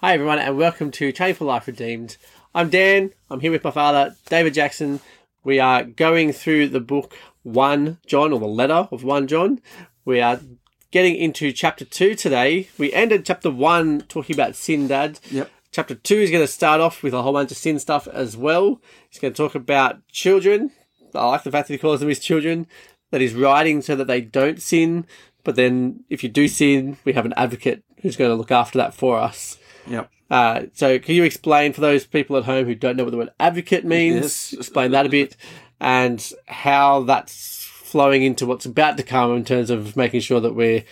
Hi, everyone, and welcome to Chain for Life Redeemed. I'm Dan. I'm here with my father, David Jackson. We are going through the book 1 John, or the letter of 1 John. We are getting into chapter 2 today. We ended chapter 1 talking about sin, Dad. Yep. Chapter 2 is going to start off with a whole bunch of sin stuff as well. He's going to talk about children. I like the fact that he calls them his children, that he's writing so that they don't sin. But then if you do sin, we have an advocate who's going to look after that for us. Yep. Uh, so can you explain for those people at home who don't know what the word advocate means? Yes. Explain that a bit and how that's flowing into what's about to come in terms of making sure that we're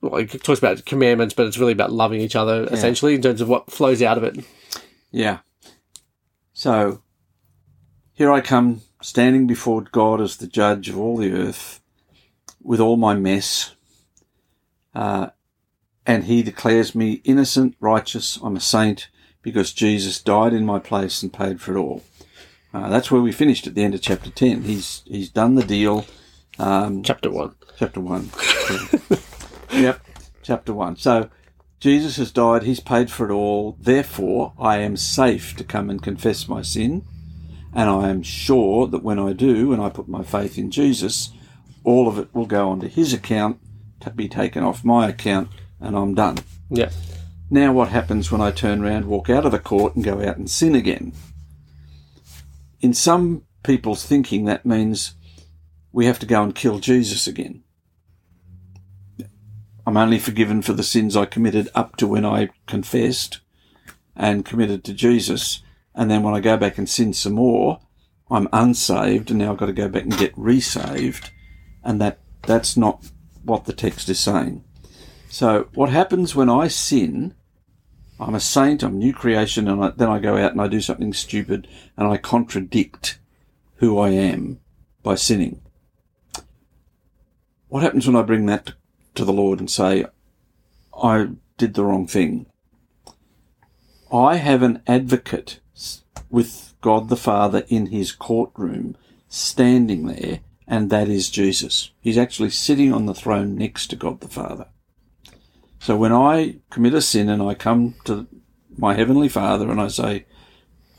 well, it talks about commandments, but it's really about loving each other essentially in terms of what flows out of it. Yeah. So here I come standing before God as the judge of all the earth with all my mess. Uh, and he declares me innocent, righteous. I'm a saint because Jesus died in my place and paid for it all. Uh, that's where we finished at the end of chapter 10. He's, he's done the deal. Um, Chapter one. chapter 1. yep, chapter 1. So Jesus has died, he's paid for it all. Therefore, I am safe to come and confess my sin. And I am sure that when I do, when I put my faith in Jesus, all of it will go onto his account, to be taken off my account, and I'm done. Yeah. Now, what happens when I turn around, walk out of the court, and go out and sin again? In some people's thinking, that means we have to go and kill Jesus again. I'm only forgiven for the sins I committed up to when I confessed and committed to Jesus. And then when I go back and sin some more, I'm unsaved and now I've got to go back and get resaved. And that, that's not what the text is saying. So what happens when I sin, I'm a saint, I'm new creation, and I, then I go out and I do something stupid and I contradict who I am by sinning. What happens when I bring that to the Lord and say, I did the wrong thing? I have an advocate with God the Father in his courtroom standing there, and that is Jesus. He's actually sitting on the throne next to God the Father. So when I commit a sin and I come to my Heavenly Father and I say,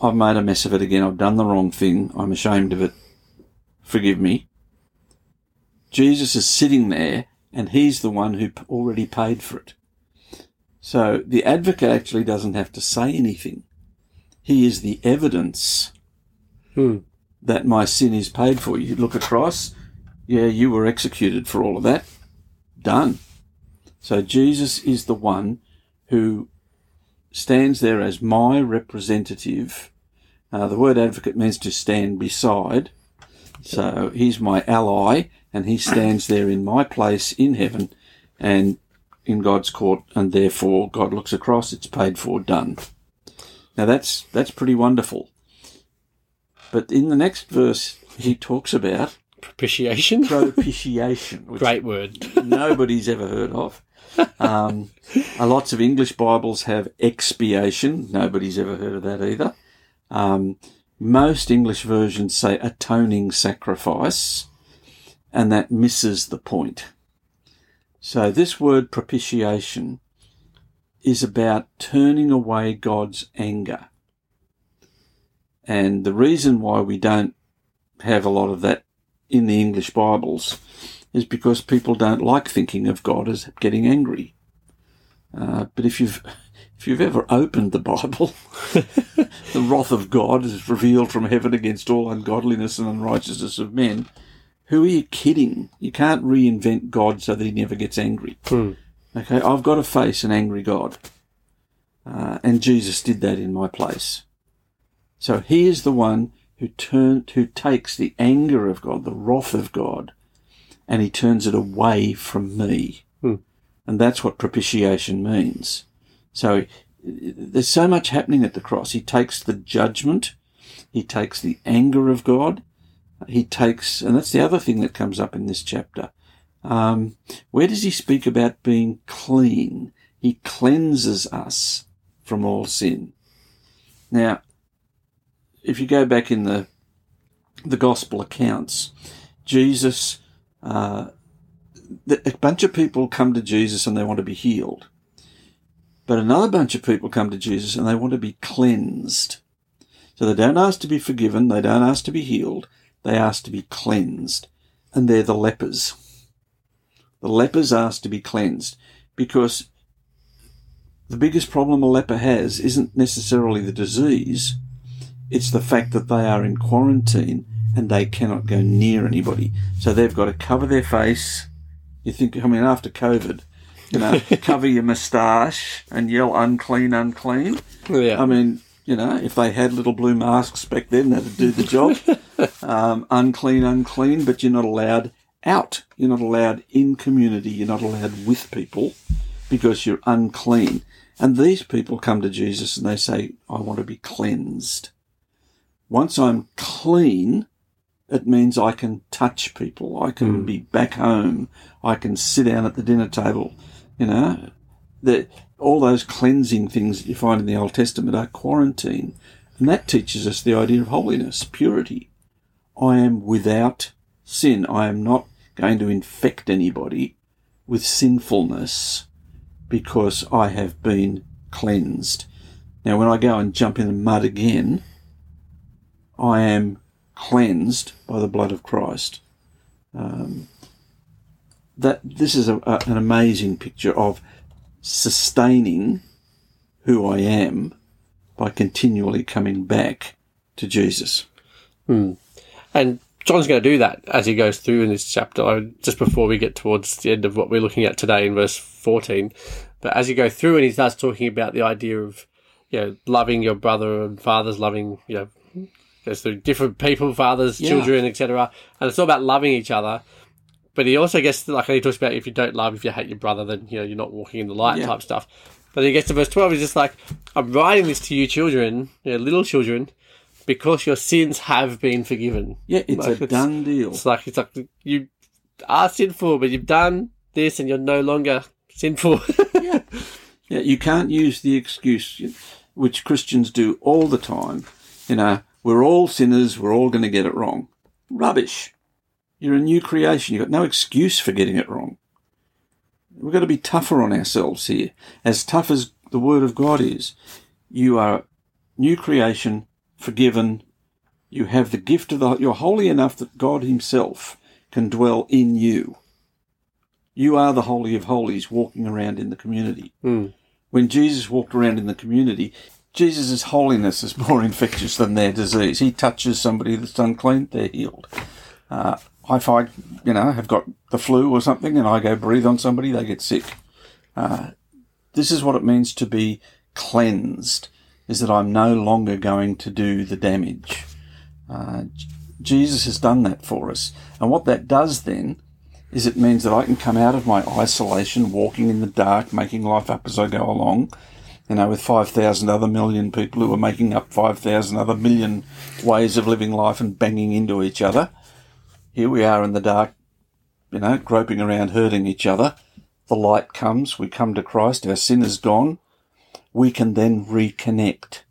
I've made a mess of it again, I've done the wrong thing, I'm ashamed of it, forgive me. Jesus is sitting there and he's the one who already paid for it. So the advocate actually doesn't have to say anything. He is the evidence Hmm. that my sin is paid for. You look across, yeah, you were executed for all of that. Done. So Jesus is the one who stands there as my representative. Uh, the word advocate means to stand beside. So he's my ally and he stands there in my place in heaven and in God's court and therefore God looks across, it's paid for, done. Now that's, that's pretty wonderful. But in the next verse, he talks about Propitiation. propitiation, Great word. nobody's ever heard of. Um, lots of English Bibles have expiation. Nobody's ever heard of that either. Um, most English versions say atoning sacrifice, and that misses the point. So this word propitiation is about turning away God's anger. And the reason why we don't have a lot of that in the English Bibles is because people don't like thinking of God as getting angry. Uh, but if you've if you've ever opened the Bible, the wrath of God is revealed from heaven against all ungodliness and unrighteousness of men. Who are you kidding? You can't reinvent God so that he never gets angry. Hmm. Okay, I've got to face an angry God. Uh, and Jesus did that in my place. So he is the one who turn, who takes the anger of God, the wrath of God, and he turns it away from me. Hmm. And that's what propitiation means. So there's so much happening at the cross. He takes the judgment, he takes the anger of God, he takes, and that's the other thing that comes up in this chapter. Um, where does he speak about being clean? He cleanses us from all sin. Now, if you go back in the the gospel accounts, Jesus, uh, a bunch of people come to Jesus and they want to be healed. But another bunch of people come to Jesus and they want to be cleansed. So they don't ask to be forgiven, they don't ask to be healed, they ask to be cleansed. And they're the lepers. The lepers ask to be cleansed because the biggest problem a leper has isn't necessarily the disease, it's the fact that they are in quarantine and they cannot go near anybody. So they've got to cover their face. You think, I mean, after COVID, you know, cover your moustache and yell unclean, unclean. Yeah. I mean, you know, if they had little blue masks back then, that'd do the job. um, unclean, unclean, but you're not allowed out. You're not allowed in community. You're not allowed with people because you're unclean. And these people come to Jesus and they say, I want to be cleansed. Once I'm clean, it means I can touch people. I can hmm. be back home. I can sit down at the dinner table. You know, that all those cleansing things that you find in the Old Testament are quarantine. And that teaches us the idea of holiness, purity. I am without sin. I am not going to infect anybody with sinfulness because I have been cleansed. Now, when I go and jump in the mud again, I am cleansed by the blood of Christ. Um, that this is a, a, an amazing picture of sustaining who I am by continually coming back to Jesus. And John's going to do that as he goes through in this chapter, uh, just before we get towards the end of what we're looking at today in verse 14. But as you go through and he starts talking about the idea of, you know, loving your brother and fathers, loving, you know, goes through different people, fathers, Yeah. children, etc. And it's all about loving each other. But he also gets, like, he talks about if you don't love, if you hate your brother, then, you know, you're not walking in the light Yeah. type stuff. But he gets to verse 12, he's just like, I'm writing this to you children, you know, little children, because your sins have been forgiven. Yeah, it's Like, a it's- done deal. It's like it's like you are sinful, but you've done this, and you're no longer sinful. Yeah, you can't use the excuse which Christians do all the time. You know, we're all sinners, we're all going to get it wrong. Rubbish. You're a new creation. You've got no excuse for getting it wrong. We've got to be tougher on ourselves here. As tough as the Word of God is, you are new creation, forgiven. You have the gift of the, you're holy enough that God Himself can dwell in you. You are the Holy of Holies walking around in the community hmm. when Jesus walked around in the community, Jesus' holiness is more infectious than their disease. He touches somebody that's unclean, they're healed. Uh, if I, you know, have got the flu or something and I go breathe on somebody, they get sick. Uh, this is what it means to be cleansed, is that I'm no longer going to do the damage. Uh, Jesus has done that for us. And what that does then is it means that I can come out of my isolation, walking in the dark, making life up as I go along, you know, with 5,000 other million people who are making up 5,000 other million ways of living life and banging into each other. Here we are in the dark, you know, groping around, hurting each other. The light comes, we come to Christ, our sin is gone. We can then reconnect.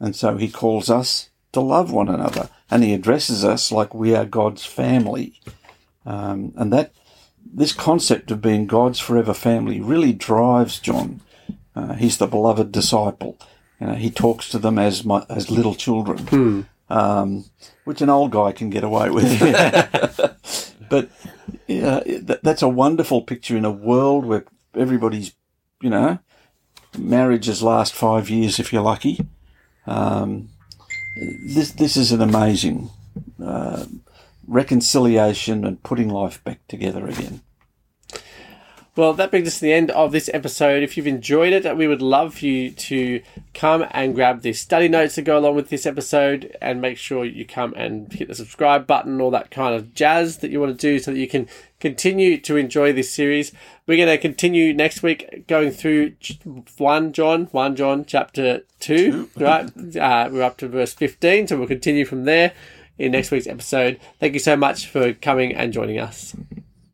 And so he calls us to love one another and he addresses us like we are God's family. Um, and that this concept of being God's forever family really drives John. Uh, he's the beloved disciple. You know, he talks to them as my, as little children, um, which an old guy can get away with. but yeah, that, that's a wonderful picture in a world where everybody's, you know, marriages last five years if you're lucky. Um, this this is an amazing uh, reconciliation and putting life back together again. Well, that brings us to the end of this episode. If you've enjoyed it, we would love for you to come and grab the study notes that go along with this episode and make sure you come and hit the subscribe button, all that kind of jazz that you want to do so that you can continue to enjoy this series. We're going to continue next week going through 1 John, 1 John chapter 2, right? Uh, we're up to verse 15, so we'll continue from there in next week's episode. Thank you so much for coming and joining us.